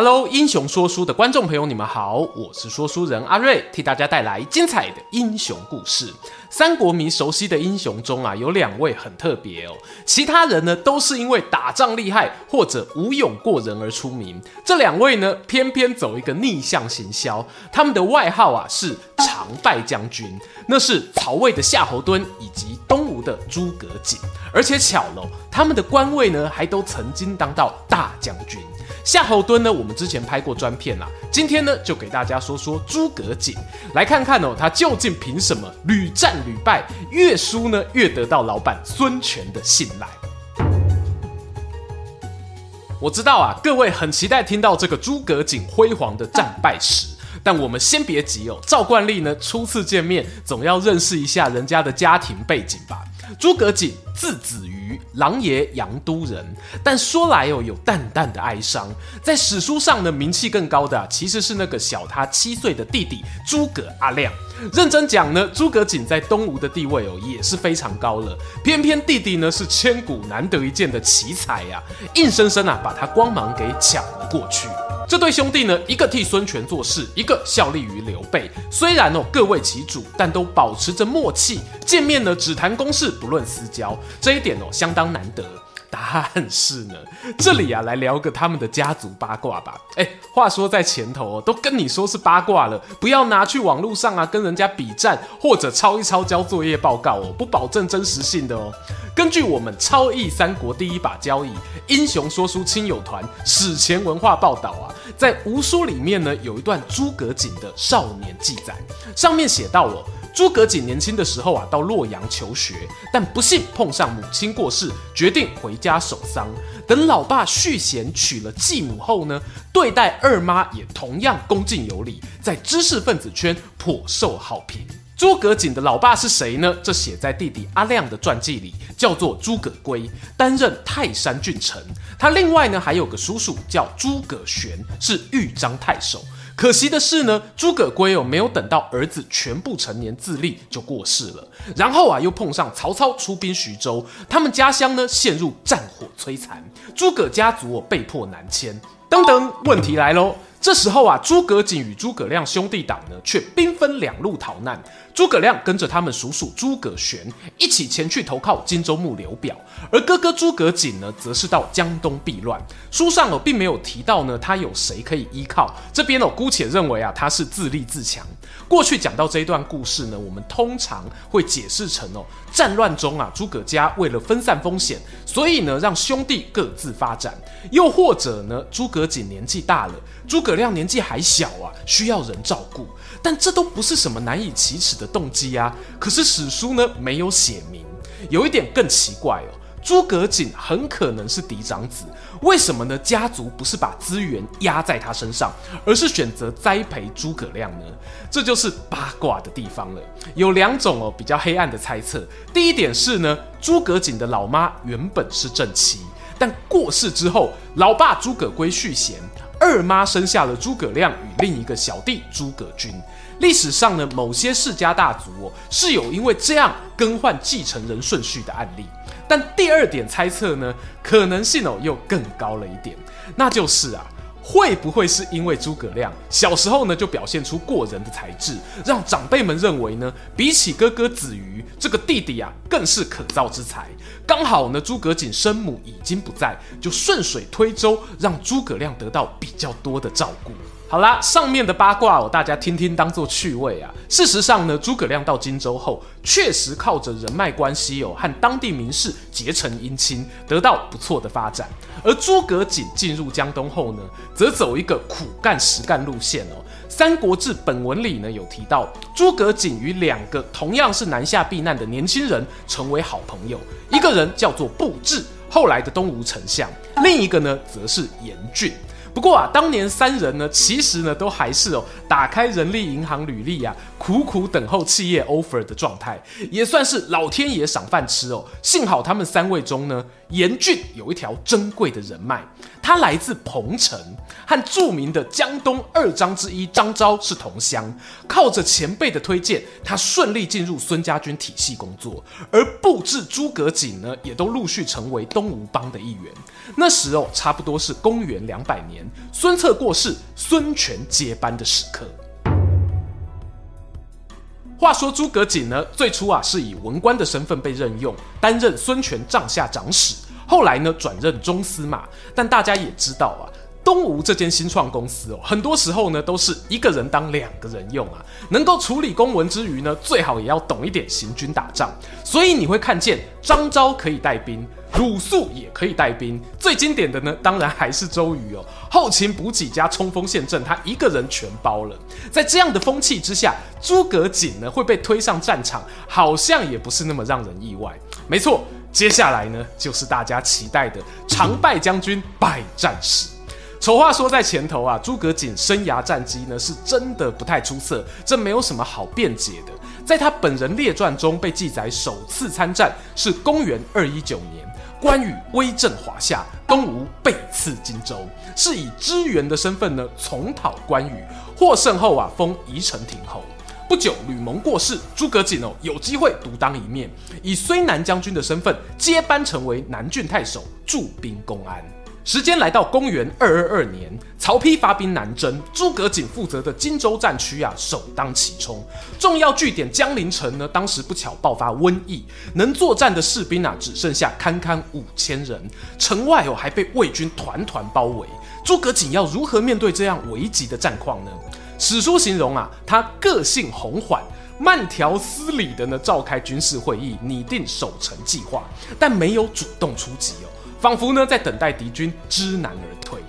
Hello，英雄说书的观众朋友，你们好，我是说书人阿瑞，替大家带来精彩的英雄故事。三国迷熟悉的英雄中啊，有两位很特别哦，其他人呢都是因为打仗厉害或者武勇过人而出名，这两位呢偏偏走一个逆向行销，他们的外号啊是常败将军，那是曹魏的夏侯惇以及东吴的诸葛瑾，而且巧了，他们的官位呢还都曾经当到大将军。夏侯惇呢，我们之前拍过专片啦。今天呢，就给大家说说诸葛瑾，来看看哦，他究竟凭什么屡战屡败，越输呢越得到老板孙权的信赖？我知道啊，各位很期待听到这个诸葛瑾辉煌的战败史，但我们先别急哦。照惯例呢，初次见面总要认识一下人家的家庭背景吧。诸葛瑾字子瑜，琅琊阳都人，但说来哦，有淡淡的哀伤。在史书上呢，名气更高的啊，其实是那个小他七岁的弟弟诸葛阿亮。认真讲呢，诸葛瑾在东吴的地位哦，也是非常高了。偏偏弟弟呢，是千古难得一见的奇才呀，硬生生啊，把他光芒给抢了过去。这对兄弟呢，一个替孙权做事，一个效力于刘备。虽然哦各为其主，但都保持着默契。见面呢，只谈公事，不论私交。这一点哦相当难得。答案是呢，这里啊来聊个他们的家族八卦吧。哎，话说在前头哦，都跟你说是八卦了，不要拿去网络上啊跟人家比战，或者抄一抄交作业报告哦，不保证真实性的哦。根据我们超译三国第一把交椅英雄说书亲友团史前文化报道啊。在吴书里面呢，有一段诸葛瑾的少年记载，上面写到哦，诸葛瑾年轻的时候啊，到洛阳求学，但不幸碰上母亲过世，决定回家守丧。等老爸续弦娶了继母后呢，对待二妈也同样恭敬有礼，在知识分子圈颇受好评。诸葛瑾的老爸是谁呢？这写在弟弟阿亮的传记里，叫做诸葛圭，担任泰山郡丞。他另外呢还有个叔叔叫诸葛玄，是豫章太守。可惜的是呢，诸葛圭哦没有等到儿子全部成年自立就过世了。然后啊又碰上曹操出兵徐州，他们家乡呢陷入战火摧残，诸葛家族哦被迫南迁。等等，问题来喽。这时候啊，诸葛瑾与诸葛亮兄弟党呢，却兵分两路逃难。诸葛亮跟着他们叔叔诸葛玄一起前去投靠荆州牧刘表，而哥哥诸葛瑾呢，则是到江东避乱。书上哦，并没有提到呢，他有谁可以依靠。这边哦，姑且认为啊，他是自立自强。过去讲到这一段故事呢，我们通常会解释成哦，战乱中啊，诸葛家为了分散风险，所以呢，让兄弟各自发展。又或者呢，诸葛瑾年纪大了，诸葛亮年纪还小啊，需要人照顾。但这都不是什么难以启齿的动机啊。可是史书呢，没有写明。有一点更奇怪哦。诸葛瑾很可能是嫡长子，为什么呢？家族不是把资源压在他身上，而是选择栽培诸葛亮呢？这就是八卦的地方了。有两种哦，比较黑暗的猜测。第一点是呢，诸葛瑾的老妈原本是正妻，但过世之后，老爸诸葛圭续弦，二妈生下了诸葛亮与另一个小弟诸葛均。历史上呢，某些世家大族哦，是有因为这样更换继承人顺序的案例。但第二点猜测呢，可能性哦又更高了一点，那就是啊，会不会是因为诸葛亮小时候呢就表现出过人的才智，让长辈们认为呢，比起哥哥子瑜这个弟弟啊，更是可造之才。刚好呢，诸葛瑾生母已经不在，就顺水推舟，让诸葛亮得到比较多的照顾。好啦，上面的八卦哦，大家听听当做趣味啊。事实上呢，诸葛亮到荆州后，确实靠着人脉关系哦，和当地名士结成姻亲，得到不错的发展。而诸葛瑾进入江东后呢，则走一个苦干实干路线哦。《三国志》本文里呢有提到，诸葛瑾与两个同样是南下避难的年轻人成为好朋友，一个人叫做布置，后来的东吴丞相；另一个呢，则是严峻。不过啊，当年三人呢，其实呢都还是哦，打开人力银行履历啊，苦苦等候企业 offer 的状态，也算是老天爷赏饭吃哦。幸好他们三位中呢，严俊有一条珍贵的人脉，他来自彭城，和著名的江东二张之一张昭是同乡，靠着前辈的推荐，他顺利进入孙家军体系工作，而布置诸葛瑾呢，也都陆续成为东吴帮的一员。那时哦，差不多是公元两百年，孙策过世，孙权接班的时刻。话说诸葛瑾呢，最初啊是以文官的身份被任用，担任孙权帐下长史，后来呢转任中司马。但大家也知道啊。东吴这间新创公司哦，很多时候呢都是一个人当两个人用啊。能够处理公文之余呢，最好也要懂一点行军打仗。所以你会看见张昭可以带兵，鲁肃也可以带兵。最经典的呢，当然还是周瑜哦，后勤补给加冲锋陷阵，他一个人全包了。在这样的风气之下，诸葛瑾呢会被推上战场，好像也不是那么让人意外。没错，接下来呢就是大家期待的常败将军败战史。丑话说在前头啊，诸葛瑾生涯战绩呢是真的不太出色，这没有什么好辩解的。在他本人列传中被记载，首次参战是公元二一九年，关羽威震华夏，东吴背刺荆州，是以支援的身份呢重讨关羽，获胜后啊封宜城亭侯。不久吕蒙过世，诸葛瑾哦有机会独当一面，以睢南将军的身份接班成为南郡太守，驻兵公安。时间来到公元二二二年，曹丕发兵南征，诸葛瑾负责的荆州战区啊，首当其冲。重要据点江陵城呢，当时不巧爆发瘟疫，能作战的士兵啊，只剩下堪堪五千人。城外哦，还被魏军团团包围。诸葛瑾要如何面对这样危急的战况呢？史书形容啊，他个性宏缓，慢条斯理的呢，召开军事会议，拟定守城计划，但没有主动出击哦。仿佛呢，在等待敌军知难而退。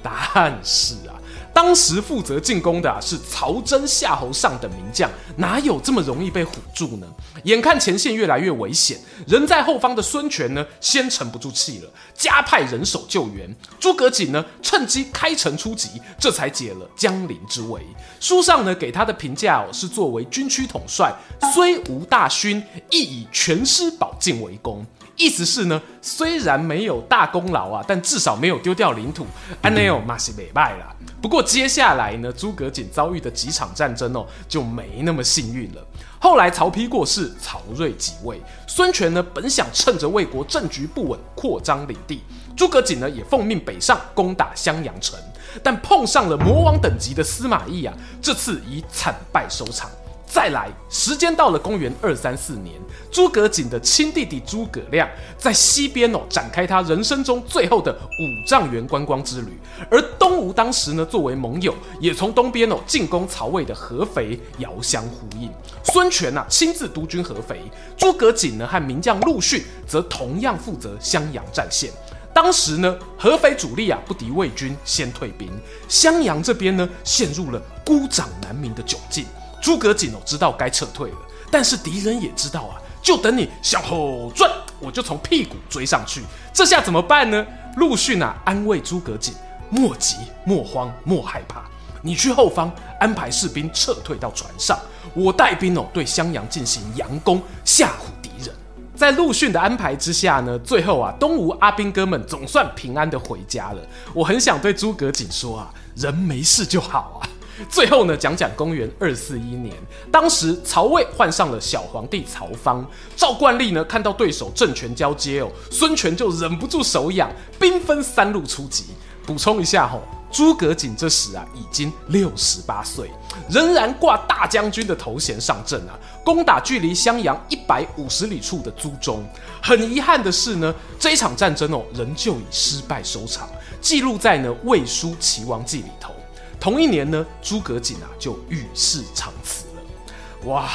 但是啊，当时负责进攻的啊是曹真夏侯尚等名将，哪有这么容易被唬住呢？眼看前线越来越危险，人在后方的孙权呢，先沉不住气了，加派人手救援。诸葛瑾呢，趁机开城出击，这才解了江陵之围。书上呢，给他的评价哦，是作为军区统帅，虽无大勋，亦以全师保境为功。意思是呢，虽然没有大功劳啊，但至少没有丢掉领土，安内奥马西北败啦。不过接下来呢，诸葛瑾遭遇的几场战争哦，就没那么幸运了。后来曹丕过世，曹睿即位，孙权呢本想趁着魏国政局不稳扩张领地，诸葛瑾呢也奉命北上攻打襄阳城，但碰上了魔王等级的司马懿啊，这次以惨败收场。再来，时间到了公元二三四年，诸葛瑾的亲弟弟诸葛亮在西边哦展开他人生中最后的五丈原观光之旅，而东吴当时呢作为盟友，也从东边哦进攻曹魏的合肥，遥相呼应。孙权呐、啊、亲自督军合肥，诸葛瑾呢和名将陆逊则同样负责襄阳战线。当时呢合肥主力啊不敌魏军，先退兵，襄阳这边呢陷入了孤掌难鸣的窘境。诸葛瑾哦，知道该撤退了，但是敌人也知道啊，就等你向后转，我就从屁股追上去。这下怎么办呢？陆逊啊，安慰诸葛瑾：莫急，莫慌，莫害怕。你去后方安排士兵撤退到船上，我带兵哦，对襄阳进行佯攻，吓唬敌人。在陆逊的安排之下呢，最后啊，东吴阿兵哥们总算平安的回家了。我很想对诸葛瑾说啊，人没事就好啊。最后呢，讲讲公元二四一年，当时曹魏换上了小皇帝曹芳，照惯例呢，看到对手政权交接哦，孙权就忍不住手痒，兵分三路出击。补充一下吼，诸葛瑾这时啊已经六十八岁，仍然挂大将军的头衔上阵啊，攻打距离襄阳一百五十里处的租中。很遗憾的是呢，这一场战争哦，仍旧以失败收场，记录在呢《魏书齐王记》里头。同一年呢，诸葛瑾啊就与世长辞了。哇，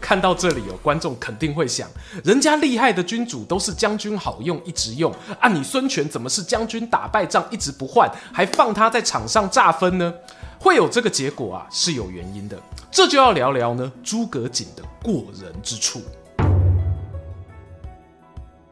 看到这里有、哦、观众肯定会想，人家厉害的君主都是将军好用，一直用，啊，你孙权怎么是将军打败仗一直不换，还放他在场上炸分呢？会有这个结果啊，是有原因的。这就要聊聊呢，诸葛瑾的过人之处。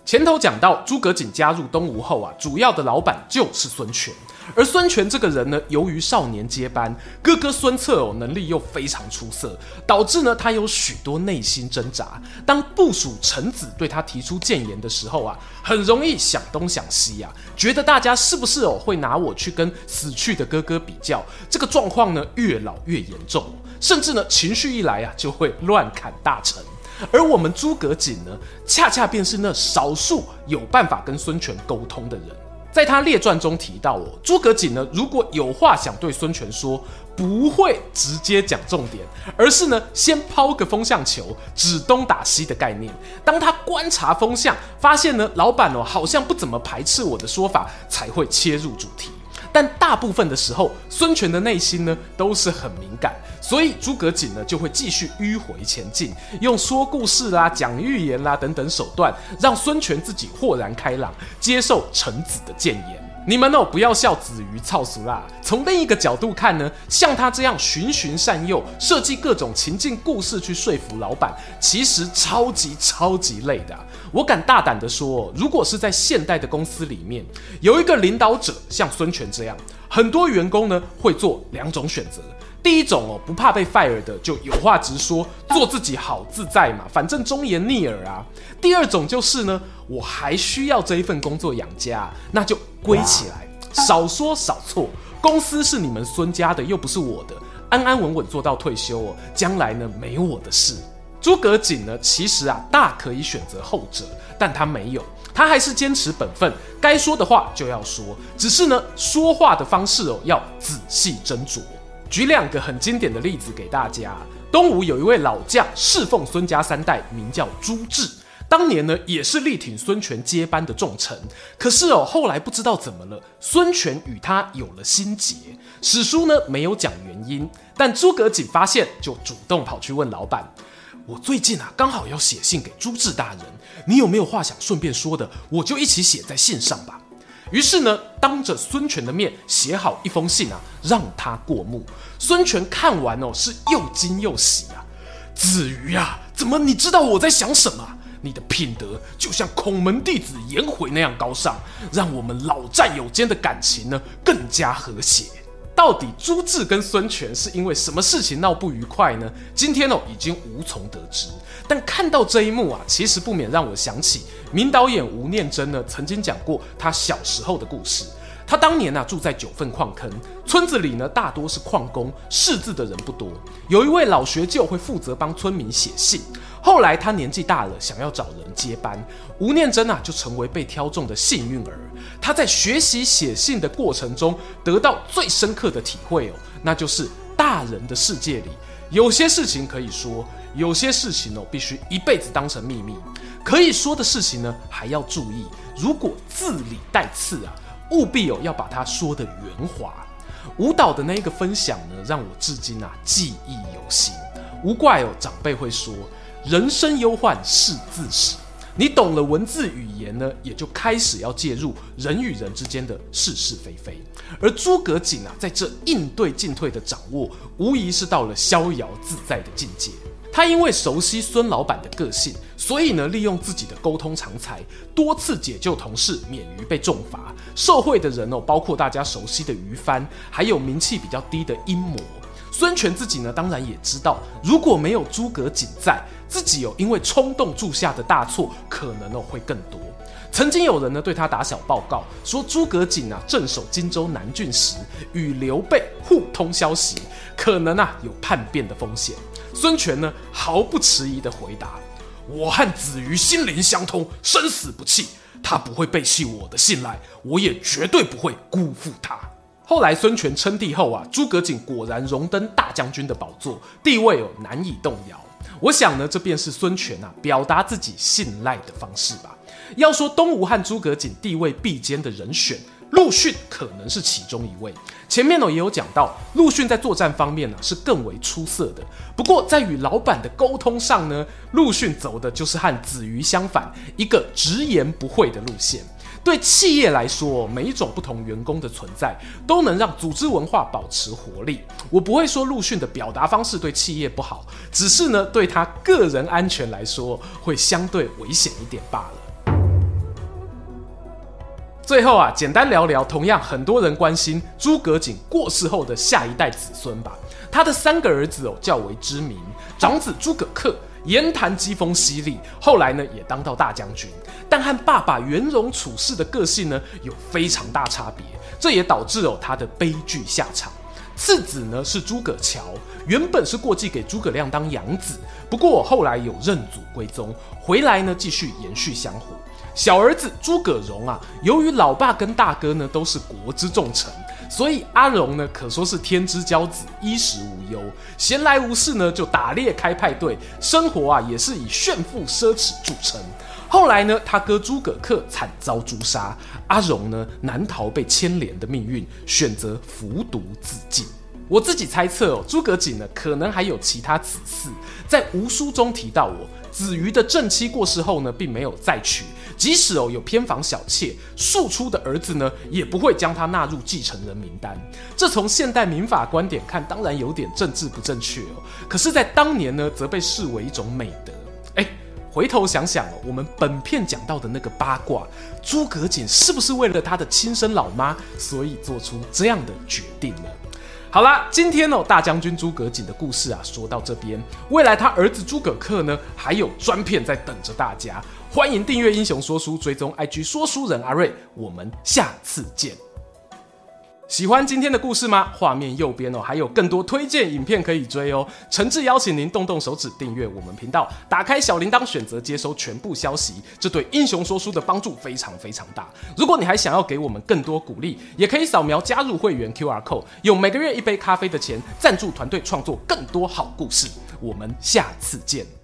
前头讲到，诸葛瑾加入东吴后啊，主要的老板就是孙权。而孙权这个人呢，由于少年接班，哥哥孙策哦能力又非常出色，导致呢他有许多内心挣扎。当部属臣子对他提出谏言的时候啊，很容易想东想西啊，觉得大家是不是哦会拿我去跟死去的哥哥比较？这个状况呢越老越严重，甚至呢情绪一来啊就会乱砍大臣。而我们诸葛瑾呢，恰恰便是那少数有办法跟孙权沟通的人。在他列传中提到哦，诸葛瑾呢，如果有话想对孙权说，不会直接讲重点，而是呢先抛个风向球，指东打西的概念。当他观察风向，发现呢老板哦好像不怎么排斥我的说法，才会切入主题。但大部分的时候，孙权的内心呢都是很敏感，所以诸葛瑾呢就会继续迂回前进，用说故事啦、讲预言啦等等手段，让孙权自己豁然开朗，接受臣子的谏言。你们哦，不要笑子瑜操俗啦。从另一个角度看呢，像他这样循循善诱，设计各种情境故事去说服老板，其实超级超级累的。我敢大胆的说，如果是在现代的公司里面，有一个领导者像孙权这样，很多员工呢会做两种选择。第一种哦，不怕被 fire 的，就有话直说，做自己好自在嘛，反正忠言逆耳啊。第二种就是呢，我还需要这一份工作养家，那就归起来，少说少错。公司是你们孙家的，又不是我的，安安稳稳做到退休哦，将来呢没我的事。诸葛瑾呢，其实啊大可以选择后者，但他没有，他还是坚持本分，该说的话就要说，只是呢说话的方式哦要仔细斟酌。举两个很经典的例子给大家。东吴有一位老将，侍奉孙家三代，名叫朱治。当年呢，也是力挺孙权接班的重臣。可是哦，后来不知道怎么了，孙权与他有了心结。史书呢没有讲原因，但诸葛瑾发现，就主动跑去问老板：“我最近啊，刚好要写信给朱治大人，你有没有话想顺便说的？我就一起写在信上吧。”于是呢，当着孙权的面写好一封信啊，让他过目。孙权看完哦，是又惊又喜啊。子瑜啊，怎么你知道我在想什么？你的品德就像孔门弟子颜回那样高尚，让我们老战友间的感情呢更加和谐。到底朱志跟孙权是因为什么事情闹不愉快呢？今天哦已经无从得知。但看到这一幕啊，其实不免让我想起名导演吴念真呢曾经讲过他小时候的故事。他当年啊住在九份矿坑，村子里呢大多是矿工，识字的人不多。有一位老学究会负责帮村民写信。后来他年纪大了，想要找人接班，吴念真啊就成为被挑中的幸运儿。他在学习写信的过程中，得到最深刻的体会哦，那就是大人的世界里，有些事情可以说，有些事情哦必须一辈子当成秘密。可以说的事情呢，还要注意，如果字里带刺啊，务必哦要把它说得圆滑。舞蹈的那一个分享呢，让我至今啊记忆犹新。无怪哦，长辈会说。人生忧患是自始，你懂了文字语言呢，也就开始要介入人与人之间的是是非非。而诸葛瑾啊，在这应对进退的掌握，无疑是到了逍遥自在的境界。他因为熟悉孙老板的个性，所以呢，利用自己的沟通长才，多次解救同事，免于被重罚。受贿的人哦，包括大家熟悉的于翻，还有名气比较低的阴谋。孙权自己呢，当然也知道，如果没有诸葛瑾在，自己有因为冲动铸下的大错，可能哦会更多。曾经有人呢对他打小报告说，诸葛瑾啊镇守荆州南郡时，与刘备互通消息，可能啊有叛变的风险。孙权呢毫不迟疑地回答：“我和子瑜心灵相通，生死不弃，他不会背弃我的信赖，我也绝对不会辜负他。”后来孙权称帝后啊，诸葛瑾果然荣登大将军的宝座，地位哦难以动摇。我想呢，这便是孙权啊表达自己信赖的方式吧。要说东吴和诸葛瑾地位比肩的人选，陆逊可能是其中一位。前面呢也有讲到，陆逊在作战方面呢是更为出色的。不过在与老板的沟通上呢，陆逊走的就是和子瑜相反，一个直言不讳的路线。对企业来说，每一种不同员工的存在，都能让组织文化保持活力。我不会说陆逊的表达方式对企业不好，只是呢，对他个人安全来说，会相对危险一点罢了。最后啊，简单聊聊同样很多人关心诸葛瑾过世后的下一代子孙吧。他的三个儿子哦较为知名，长子诸葛恪言谈机锋犀利，后来呢也当到大将军，但和爸爸圆融处事的个性呢有非常大差别，这也导致哦他的悲剧下场。次子呢是诸葛乔，原本是过继给诸葛亮当养子，不过后来有认祖归宗，回来呢继续延续香火。小儿子诸葛荣啊，由于老爸跟大哥呢都是国之重臣，所以阿荣呢可说是天之骄子，衣食无忧。闲来无事呢就打猎开派对，生活啊也是以炫富奢侈著称。后来呢，他哥诸葛恪惨遭诛杀，阿荣呢难逃被牵连的命运，选择服毒自尽。我自己猜测哦，诸葛瑾呢可能还有其他子嗣，在吴书中提到我。子瑜的正妻过世后呢，并没有再娶，即使哦有偏房小妾，庶出的儿子呢，也不会将他纳入继承人名单。这从现代民法观点看，当然有点政治不正确哦。可是，在当年呢，则被视为一种美德。哎，回头想想哦，我们本片讲到的那个八卦，诸葛瑾是不是为了他的亲生老妈，所以做出这样的决定呢？好啦，今天哦，大将军诸葛瑾的故事啊，说到这边，未来他儿子诸葛恪呢，还有专片在等着大家。欢迎订阅英雄说书，追踪 IG 说书人阿瑞，我们下次见。喜欢今天的故事吗？画面右边哦，还有更多推荐影片可以追哦。诚挚邀请您动动手指订阅我们频道，打开小铃铛，选择接收全部消息，这对英雄说书的帮助非常非常大。如果你还想要给我们更多鼓励，也可以扫描加入会员 QR code，用每个月一杯咖啡的钱赞助团队创作更多好故事。我们下次见。